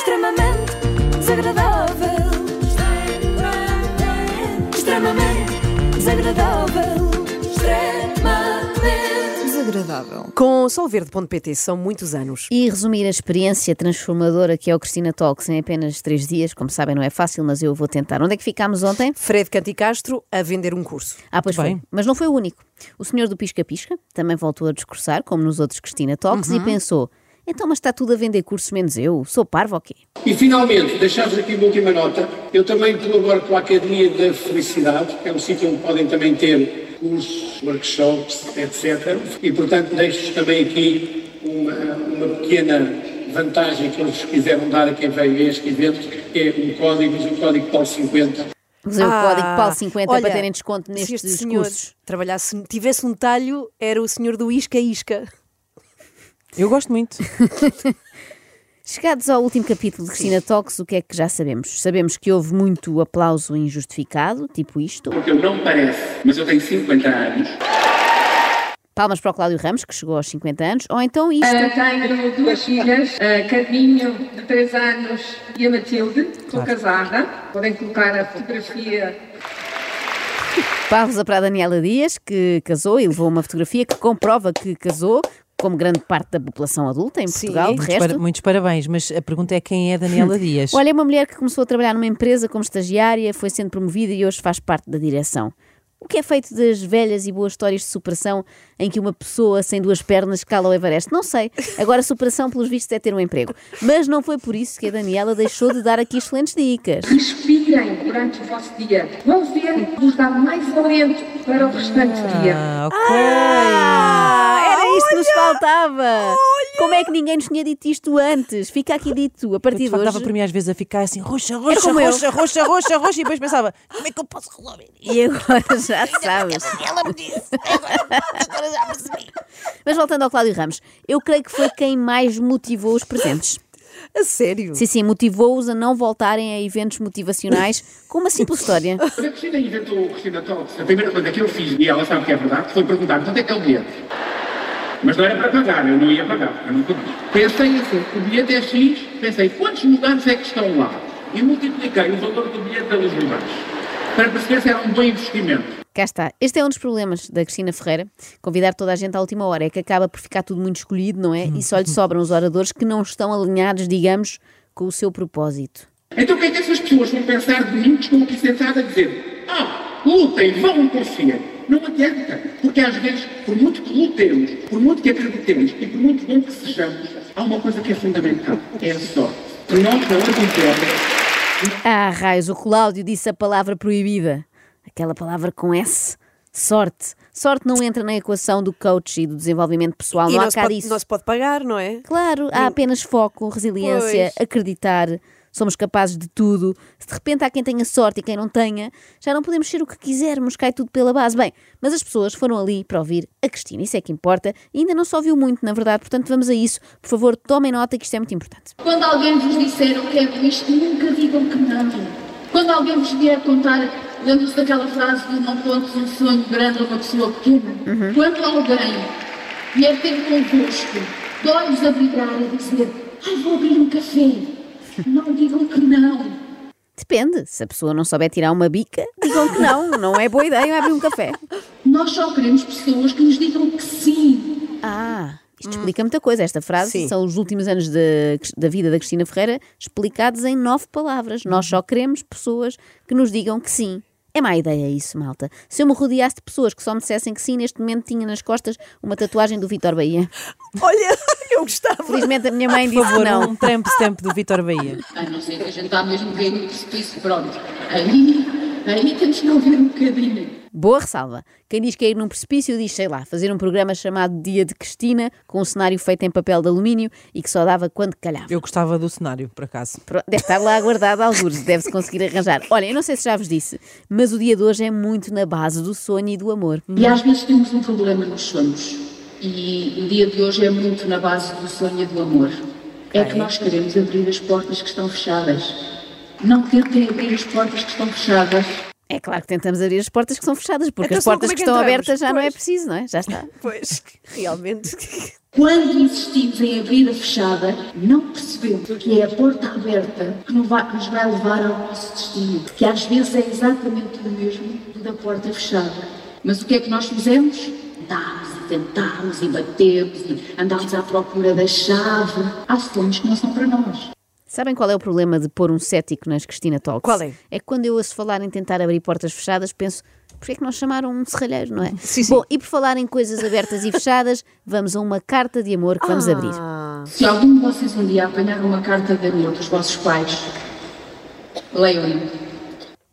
extremamente desagradável. Extremamente desagradável. Extremamente Desagradável. Com solverde.pt são muitos anos. E resumir a experiência transformadora que é o Cristina Talks em apenas três dias, como sabem, não é fácil, mas eu vou tentar. Onde é que ficámos ontem? Fred Canticastro a vender um curso. Ah, pois Bem. foi. Mas não foi o único. O senhor do Pisca Pisca também voltou a discursar, como nos outros Cristina Talks, e pensou: então, mas está tudo a vender cursos menos eu? Sou parvo ou quê? E finalmente, deixar-vos aqui uma última nota. Eu também colaboro com a Academia da Felicidade, que é um sítio onde podem também ter cursos, workshops, etc. E, portanto, deixo-vos também aqui uma, uma pequena vantagem que eles quiseram dar a quem veio a este evento, que é um código, o código PAL50. Usei o Ah, código PAL50 para olha, terem desconto Se este nestes senhor trabalhasse, tivesse um talho, era o senhor do Isca Isca. Eu gosto muito. Chegados ao último capítulo de Cristina Talks, o que é que já sabemos? Sabemos que houve muito aplauso injustificado, tipo isto. Porque eu não parece, mas eu tenho 50 anos. Palmas para o Cláudio Ramos, que chegou aos 50 anos. Ou então isto. Ah, tenho duas filhas, a Carminho, de 3 anos, e a Matilde. Estou casada. Podem colocar a fotografia Pausa para a Daniela Dias, que casou e levou uma fotografia que comprova que casou, como grande parte da população adulta em Sim. Portugal. De Muitos, resto, para- muitos parabéns, mas a pergunta é quem é Daniela Dias? Olha, é uma mulher que começou a trabalhar numa empresa como estagiária, foi sendo promovida e hoje faz parte da direção. O que é feito das velhas e boas histórias de superação em que uma pessoa sem duas pernas escala o Everest? Não sei. Agora, a superação, pelos vistos, é ter um emprego. Mas não foi por isso que a Daniela deixou de dar aqui excelentes dicas. Respirem durante o vosso dia. Vão ver que vos dá mais alento para o restante dia. Ah, ok. Isto que nos faltava! Como é que ninguém nos tinha dito isto antes? Fica aqui dito, a partir De de hoje. dava para mim às vezes a ficar assim, roxa, roxa, eu. roxa, roxa, roxa, roxa, e depois pensava, como é que eu posso resolver isto? E agora já sabes. Ela me disse, agora, agora já percebi. Mas voltando ao Cláudio Ramos, eu creio que foi quem mais motivou os presentes. A sério? Sim, sim, motivou-os a não voltarem a eventos motivacionais com uma simples história. Quando a Cristina inventou o Cristina Talks, a primeira coisa que eu fiz, e ela sabe que é verdade, foi perguntar quanto é que é o bilhete. Mas não era para pagar, eu não ia pagar, eu não podia. Pensei assim, o bilhete é X, pensei, quantos lugares é que estão lá? E multipliquei o valor do bilhete pelos lugares, para perceber se era um bom investimento. Cá está. Este é um dos problemas da Cristina Ferreira. Convidar toda a gente à última hora é que acaba por ficar tudo muito escolhido, não é? E só lhe sobram os oradores que não estão alinhados, digamos, com o seu propósito. Então o que é que essas pessoas vão pensar de mim que estão aqui sentadas a dizer ah, lutem, vão por si. Não adianta, porque às vezes, por muito que lutemos, por muito que acreditemos e por muito bom que sejamos, há uma coisa que é fundamental, é a sorte. Nós não a tivermos, Ah, raios, o Cláudio disse a palavra proibida. Aquela palavra com S. Sorte. Sorte não entra na equação do coach e do desenvolvimento pessoal. E não há cá pode, disso. não se pode pagar, não é? Claro, há apenas foco, resiliência, Pois. acreditar, somos capazes de tudo. Se de repente há quem tenha sorte e quem não tenha, já não podemos ser o que quisermos, cai tudo pela base. Bem, mas as pessoas foram ali para ouvir a Cristina, isso é que importa, e ainda não se ouviu muito, na verdade, portanto vamos a isso. Por favor, tomem nota que isto é muito importante. Quando alguém vos disser eu quero isto, nunca digam que não. Quando alguém vos vier contar, lembro-se daquela frase de não contes um sonho grande a uma pessoa pequena. Quando alguém vier ter convosco, olhos a vibrar e dizer, ai, vou abrir um café, não digam que não. Depende, se a pessoa não souber tirar uma bica, digam que não, não é boa ideia abrir um café. Nós só queremos pessoas que nos digam que sim. Ah, isto explica muita coisa. Esta frase Sim. são os últimos anos da, da vida da Cristina Ferreira explicados em nove palavras. Nós só queremos pessoas que nos digam que sim. É má ideia isso, malta. Se eu me rodeasse de pessoas que só me dissessem que sim, neste momento tinha nas costas uma tatuagem do Vitor Bahia. Olha, eu gostava. Felizmente a minha mãe Por disse favor, não. um tramp stamp do Vitor Bahia. A não ser que a gente está mesmo cair no precipício, pronto. Aí, aí temos que ouvir um bocadinho. Boa ressalva. Quem diz cair num precipício diz, sei lá, fazer um programa chamado Dia de Cristina, com um cenário feito em papel de alumínio e que só dava quando calhava. Eu gostava do cenário, por acaso. Deve estar lá guardado alguns, deve-se conseguir arranjar. Olha, eu não sei se já vos disse, mas o dia de hoje é muito na base do sonho e do amor. E às vezes temos um problema nos sonhos. E o dia de hoje é muito na base do sonho e do amor. É que nós queremos abrir as portas que estão fechadas. Não tentem abrir as portas que estão fechadas. É claro que tentamos abrir as portas que são fechadas, porque Então, as portas é que que estão abertas já não é Pois. preciso, não é? Já está. Pois, realmente. Quando insistimos em abrir a fechada, não percebemos que é a porta aberta que nos vai, que nos vai levar ao nosso destino, que às vezes é exatamente o mesmo do da porta fechada. Mas o que é que nós fizemos? Andámos e tentámos e batemos e andámos à procura da chave. Há sonhos que não são para nós. Sabem qual é o problema de pôr um cético nas Cristina Talks? Qual é? É que quando eu ouço falar em tentar abrir portas fechadas, penso, porquê é que não chamaram um serralheiro, não é? Sim, sim. Bom, e por falar em coisas abertas e fechadas, vamos a uma carta de amor que vamos abrir. Ah, Se algum de vocês um dia apanhar uma carta de amor dos vossos pais, leiam-na.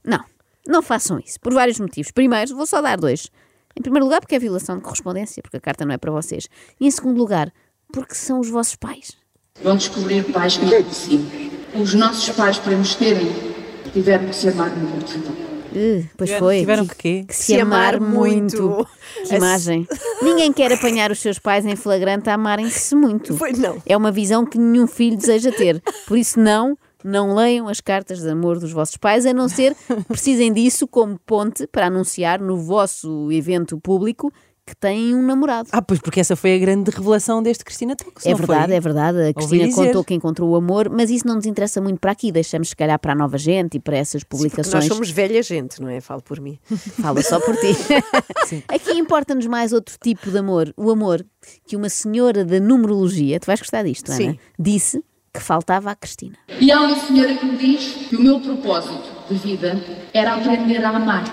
Não, não façam isso, por vários motivos. Primeiro, vou só dar dois. Em primeiro lugar, porque é violação de correspondência, porque a carta não é para vocês. E em segundo lugar, porque são os vossos pais. Vão descobrir pais que não conhecíamos. Os nossos pais, para nos terem, tiveram que se amar muito. Uh, pois Tiveram- foi. tiveram que, que quê? que se, Se amar, amar muito. muito. Que imagem. Ninguém quer apanhar os seus pais em flagrante a amarem-se muito. Foi não. É uma visão que nenhum filho deseja ter. Por isso, não, não leiam as cartas de amor dos vossos pais, a não ser que precisem disso como ponte para anunciar no vosso evento público que têm um namorado. Ah, pois porque essa foi a grande revelação deste Cristina Talks. É verdade, foi? é verdade. A Cristina contou que encontrou o amor, mas isso não nos interessa muito para aqui. Deixamos, se calhar, para a nova gente e para essas porque nós publicações. somos velha gente, não é? Falo por mim. Fala só por ti. Aqui importa-nos mais outro tipo de amor. O amor que uma senhora da numerologia, tu vais gostar disto, Ana? Sim. Disse que faltava à Cristina. E há uma senhora que me diz que o meu propósito de vida era aprender a amar.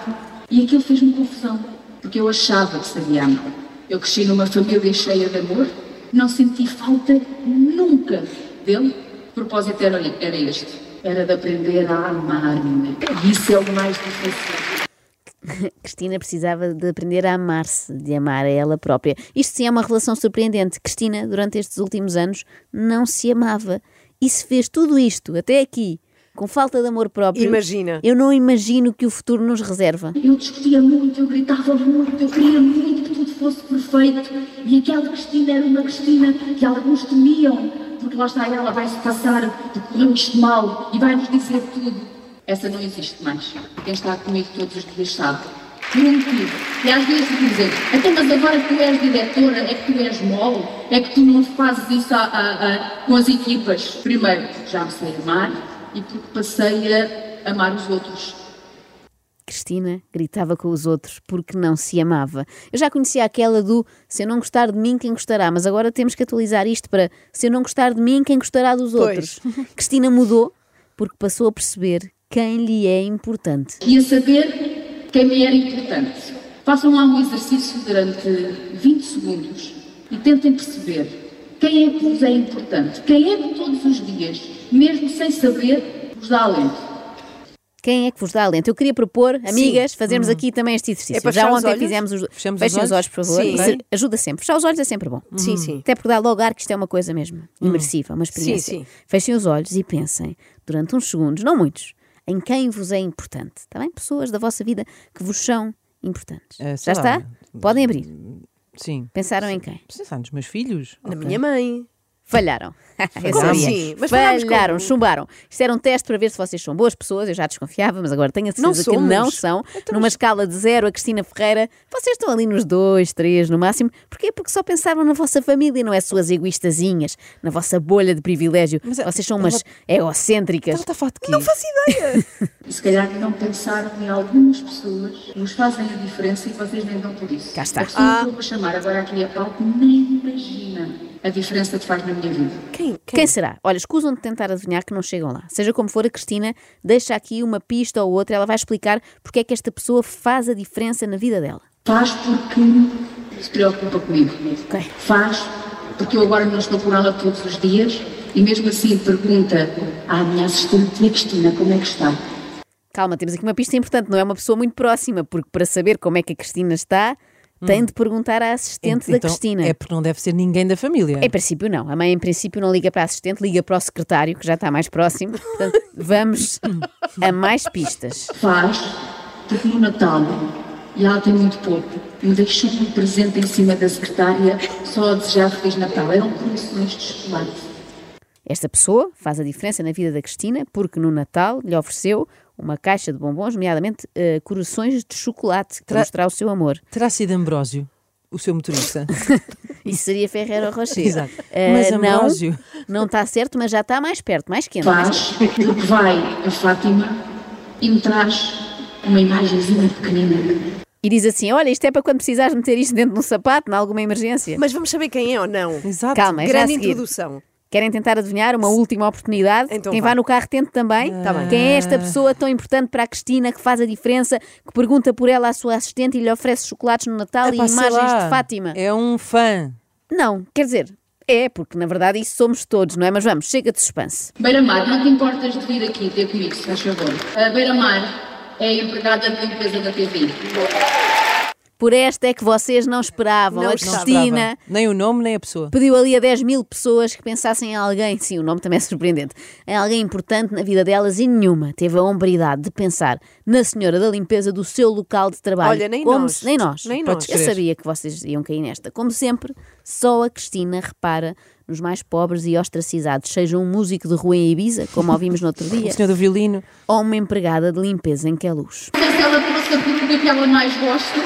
E aquilo fez-me confusão, porque eu achava que sabia amar. Eu cresci numa família cheia de amor, não senti falta nunca dele. O propósito era, era este, era de aprender a amar-me. Isso é o mais difícil. Cristina precisava de aprender a amar-se, de amar a ela própria. Isto sim é uma relação surpreendente. Cristina, durante estes últimos anos, não se amava. E se fez tudo isto, até aqui, com falta de amor próprio. Imagina. Eu não imagino o que o futuro nos reserva. Eu discutia muito, eu gritava muito, eu queria muito que tudo fosse perfeito. E aquela Cristina era uma Cristina que alguns temiam, porque lá está ela, vai-se passar de correu isto mal e vai-nos dizer tudo. Essa não existe mais. Quem está comigo todos os dias sabe. Por um motivo. E às vezes dizem, então mas agora que tu és diretora, é que tu és mole, é que tu não fazes isso a- a- a- com as equipas. Primeiro, já me sei amar e porque passei a amar os outros. Cristina gritava com os outros porque não se amava. Eu já conhecia aquela do se eu não gostar de mim, quem gostará, mas agora temos que atualizar isto para se eu não gostar de mim, quem gostará dos outros. Cristina mudou porque passou a perceber quem lhe é importante. e a saber quem me era importante. Façam lá um exercício durante 20 segundos e tentem perceber quem é que vos é importante, quem é que todos os dias, mesmo sem saber, vos dá alento. Quem é que vos dá alento? Eu queria propor, amigas, fazermos aqui também este exercício. É para Já fechar os ontem olhos? fizemos os. Fechamos os Fechem os olhos? olhos, por favor. Sim. Isso ajuda sempre. Fechar os olhos é sempre bom. Sim, sim. Até porque dá logo ar que isto é uma coisa mesmo imersiva, uma experiência. Sim, sim. Fechem os olhos e pensem, durante uns segundos, não muitos, em quem vos é importante. Está bem? Pessoas da vossa vida que vos são importantes. Eh, Já lá. está? Podem abrir. Sim. Pensaram em quem? Pensar nos meus filhos. Na minha mãe. Falharam. Como assim? Mas Falharam, como? chumbaram. Isto era um teste para ver se vocês são boas pessoas. Eu já desconfiava, mas agora tenho a Não certeza que não são. Numa escala de zero, a Cristina Ferreira, vocês estão ali nos dois, três no máximo. Porquê? Porque só pensaram na vossa família, não é suas egoístazinhas, na vossa bolha de privilégio. Mas vocês são umas egocêntricas. Ela está a falar de quê? Não faço ideia. Se calhar não pensaram em algumas pessoas que vos fazem a diferença e vocês nem dão por isso. Cá está. A pessoa que eu vou chamar agora aqui a palco nem imagina a diferença que faz na minha vida. Quem? Quem será? Olha, escusam de tentar adivinhar que não chegam lá. Seja como for, a Cristina deixa aqui uma pista ou outra, ela vai explicar porque é que esta pessoa faz a diferença na vida dela. Faz porque se preocupa comigo. Ok. Faz porque eu agora não estou por ela todos os dias e mesmo assim pergunta à minha assistente, a Cristina, como é que está? Calma, temos aqui uma pista importante, não é uma pessoa muito próxima, porque para saber como é que a Cristina está, tem de perguntar à assistente da Então, Cristina. É porque não deve ser ninguém da família. Em princípio, não. A mãe, em princípio, não liga para a assistente, liga para o secretário, que já está mais próximo. Portanto, vamos a mais pistas. Faz porque no Natal, e ela tem muito pouco, me deixou um presente em cima da secretária só a desejar Feliz Natal. Eram corações de chocolate. Esta pessoa faz a diferença na vida da Cristina porque no Natal lhe ofereceu uma caixa de bombons, nomeadamente eh, corações de chocolate, para Tra- mostrar o seu amor. Terá sido Ambrósio, o seu motorista. Isso seria Ferreiro Rocher. Exato. Eh, Mas não, Ambrósio. não está certo, mas já está mais perto, mais quente. mais faz que vai a Fátima e me traz uma imagenzinha pequenina. E diz assim: Olha, isto é para quando precisares meter isto dentro de um sapato, em alguma emergência. Mas vamos saber quem é ou não. Exato. Calma, é já a Grande seguir. introdução. Querem tentar adivinhar? Uma última oportunidade. Então Quem vá. vai no carro tente também. Tá bem. Quem é esta pessoa tão importante para a Cristina que faz a diferença, que pergunta por ela à sua assistente e lhe oferece chocolates no Natal e Epá, imagens de Fátima? É um fã. Não, quer dizer, é, porque na verdade isso somos todos, não é? Mas vamos, chega de suspense. Beira-Mar, não te importas de vir aqui ter comigo, se faz favor. A Beira-Mar é a empregada de limpeza da TV. Por esta é que vocês não esperavam. Não a. Cristina Esperava. Nem o nome, nem a pessoa. pediu ali a 10 mil pessoas que pensassem em alguém, sim, o nome também é surpreendente, em alguém importante na vida delas e nenhuma teve a hombridade de pensar na senhora da limpeza do seu local de trabalho. Olha, nem Como nós. se- nem nós. Nem nós. Eu sabia que vocês iam cair nesta. Como sempre, só a Cristina repara nos mais pobres e ostracizados, seja um músico de rua em Ibiza, como ouvimos no outro O dia, senhor do violino. ou uma empregada de limpeza em Queluz. Ela trouxe a peruca que ela mais gosta,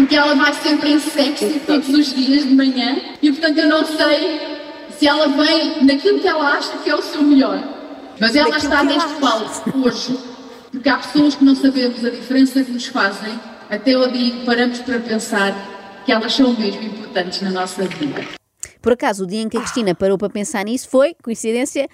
porque ela vai sempre em sexy todos os dias de manhã, e portanto eu não sei se ela vem naquilo que ela acha que é o seu melhor. Mas ela está neste palco hoje, porque há pessoas que não sabemos a diferença que nos fazem, até o dia em que paramos para pensar que elas são mesmo importantes na nossa vida. Por acaso, o dia em que a Cristina parou para pensar nisso foi, coincidência,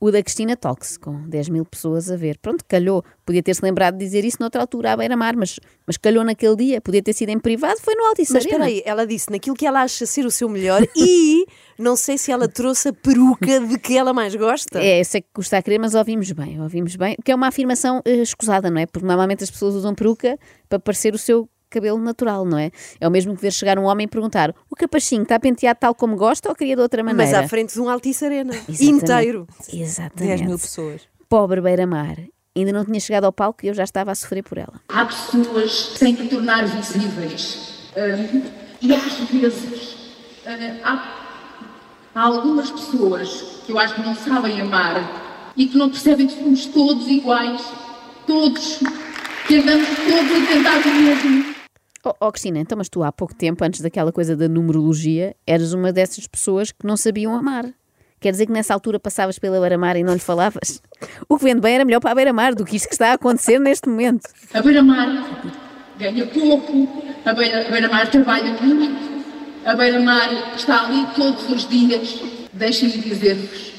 o da Cristina Talks, com 10 mil pessoas a ver. Pronto, calhou. Podia ter-se lembrado de dizer isso noutra altura, à beira-mar, mas, mas calhou naquele dia. Podia ter sido em privado, foi no Altice Mas espera aí, ela disse naquilo que ela acha ser o seu melhor e não sei se ela trouxe a peruca de que ela mais gosta. É, eu sei que custa a crer, mas ouvimos bem, ouvimos bem, que é uma afirmação eh, escusada, não é? Porque normalmente as pessoas usam peruca para parecer o seu cabelo natural, não é? É o mesmo que ver chegar um homem e perguntar o capachinho está penteado tal como gosta ou queria de outra Mas maneira? à frente de um Altice Arena. Inteiro. Exatamente. 10 mil pessoas. Pobre Beira-Mar. Ainda não tinha chegado ao palco e eu já estava a sofrer por ela. Há pessoas sem te tornar visíveis. Hum, e às vezes hum, há, há algumas pessoas que eu acho que não sabem amar e que não percebem que somos todos iguais. Todos. Que andamos todos a tentar o mesmo. Oh, oh, Cristina, então, mas tu há pouco tempo, antes daquela coisa da numerologia, eras uma dessas pessoas que não sabiam amar. Quer dizer que nessa altura passavas pela beira-mar e não lhe falavas? O que vende bem era melhor para a beira-mar do que isto que está a acontecer neste momento. A beira-mar ganha pouco, a beira- a beira-mar trabalha muito, a beira-mar está ali todos os dias. Deixem-me dizer-vos,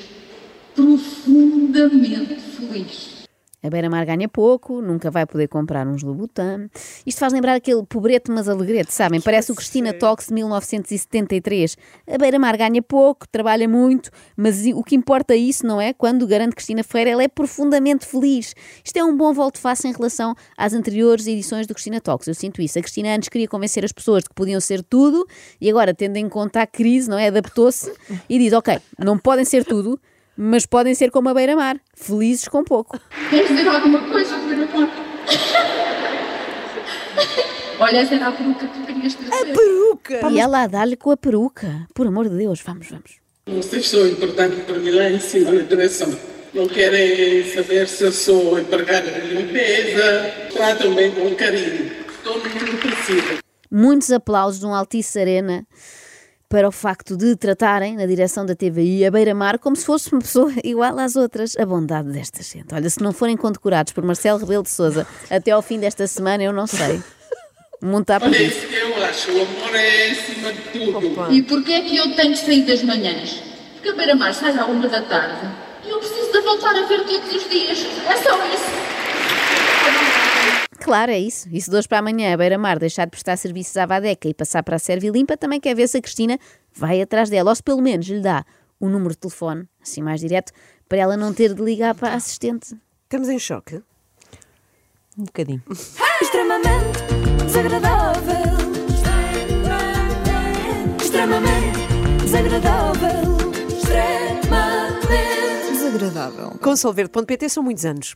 profundamente feliz. A beira-mar ganha pouco, nunca vai poder comprar uns Louboutin. Isto faz lembrar aquele pobrete mas alegrete, sabem? Parece o Cristina Talks de 1973. A beira-mar ganha pouco, trabalha muito, mas o que importa é isso, não é? Quando garante Cristina Ferreira, ela é profundamente feliz. Isto é um bom volte-face em relação às anteriores edições do Cristina Talks. Eu sinto isso. A Cristina antes queria convencer as pessoas de que podiam ser tudo e agora, tendo em conta a crise, não é? Adaptou-se e diz, ok, não podem ser tudo, mas podem ser como a beira-mar, felizes com pouco. Queres dizer alguma coisa, beira-mar? Olha, essa era a peruca que tu querias trazer. Peruca! E ela a dar-lhe com a peruca. Por amor de Deus, vamos, vamos. Vocês são importantes para mim lá em cima na direção. Não querem saber se eu sou empregada de limpeza. Tratam bem com carinho. Todo mundo precisa. Muitos aplausos de um Altice Arena para o facto de tratarem, na direção da TVI, a Beira-Mar como se fosse uma pessoa igual às outras. A bondade desta gente. Olha, se não forem condecorados por Marcelo Rebelo de Souza até ao fim desta semana, eu não sei. O mundo está Olha, isso que eu acho. O amor é acima de tudo. E porquê é que eu tenho que sair das manhãs? Porque a beira-mar sai à uma da tarde e eu preciso de voltar a ver todos os dias. É só isso. Claro, é isso. E se de hoje para amanhã a Beira-Mar deixar de prestar serviços à Vadeca e passar para a Serve Limpa, também quer ver se a Cristina vai atrás dela. Ou se pelo menos lhe dá o número de telefone, assim mais direto, para ela não ter de ligar para a assistente. Estamos em choque. Um bocadinho. extremamente desagradável. Extremamente desagradável. Extremamente desagradável. Com solverde.pt são muitos anos.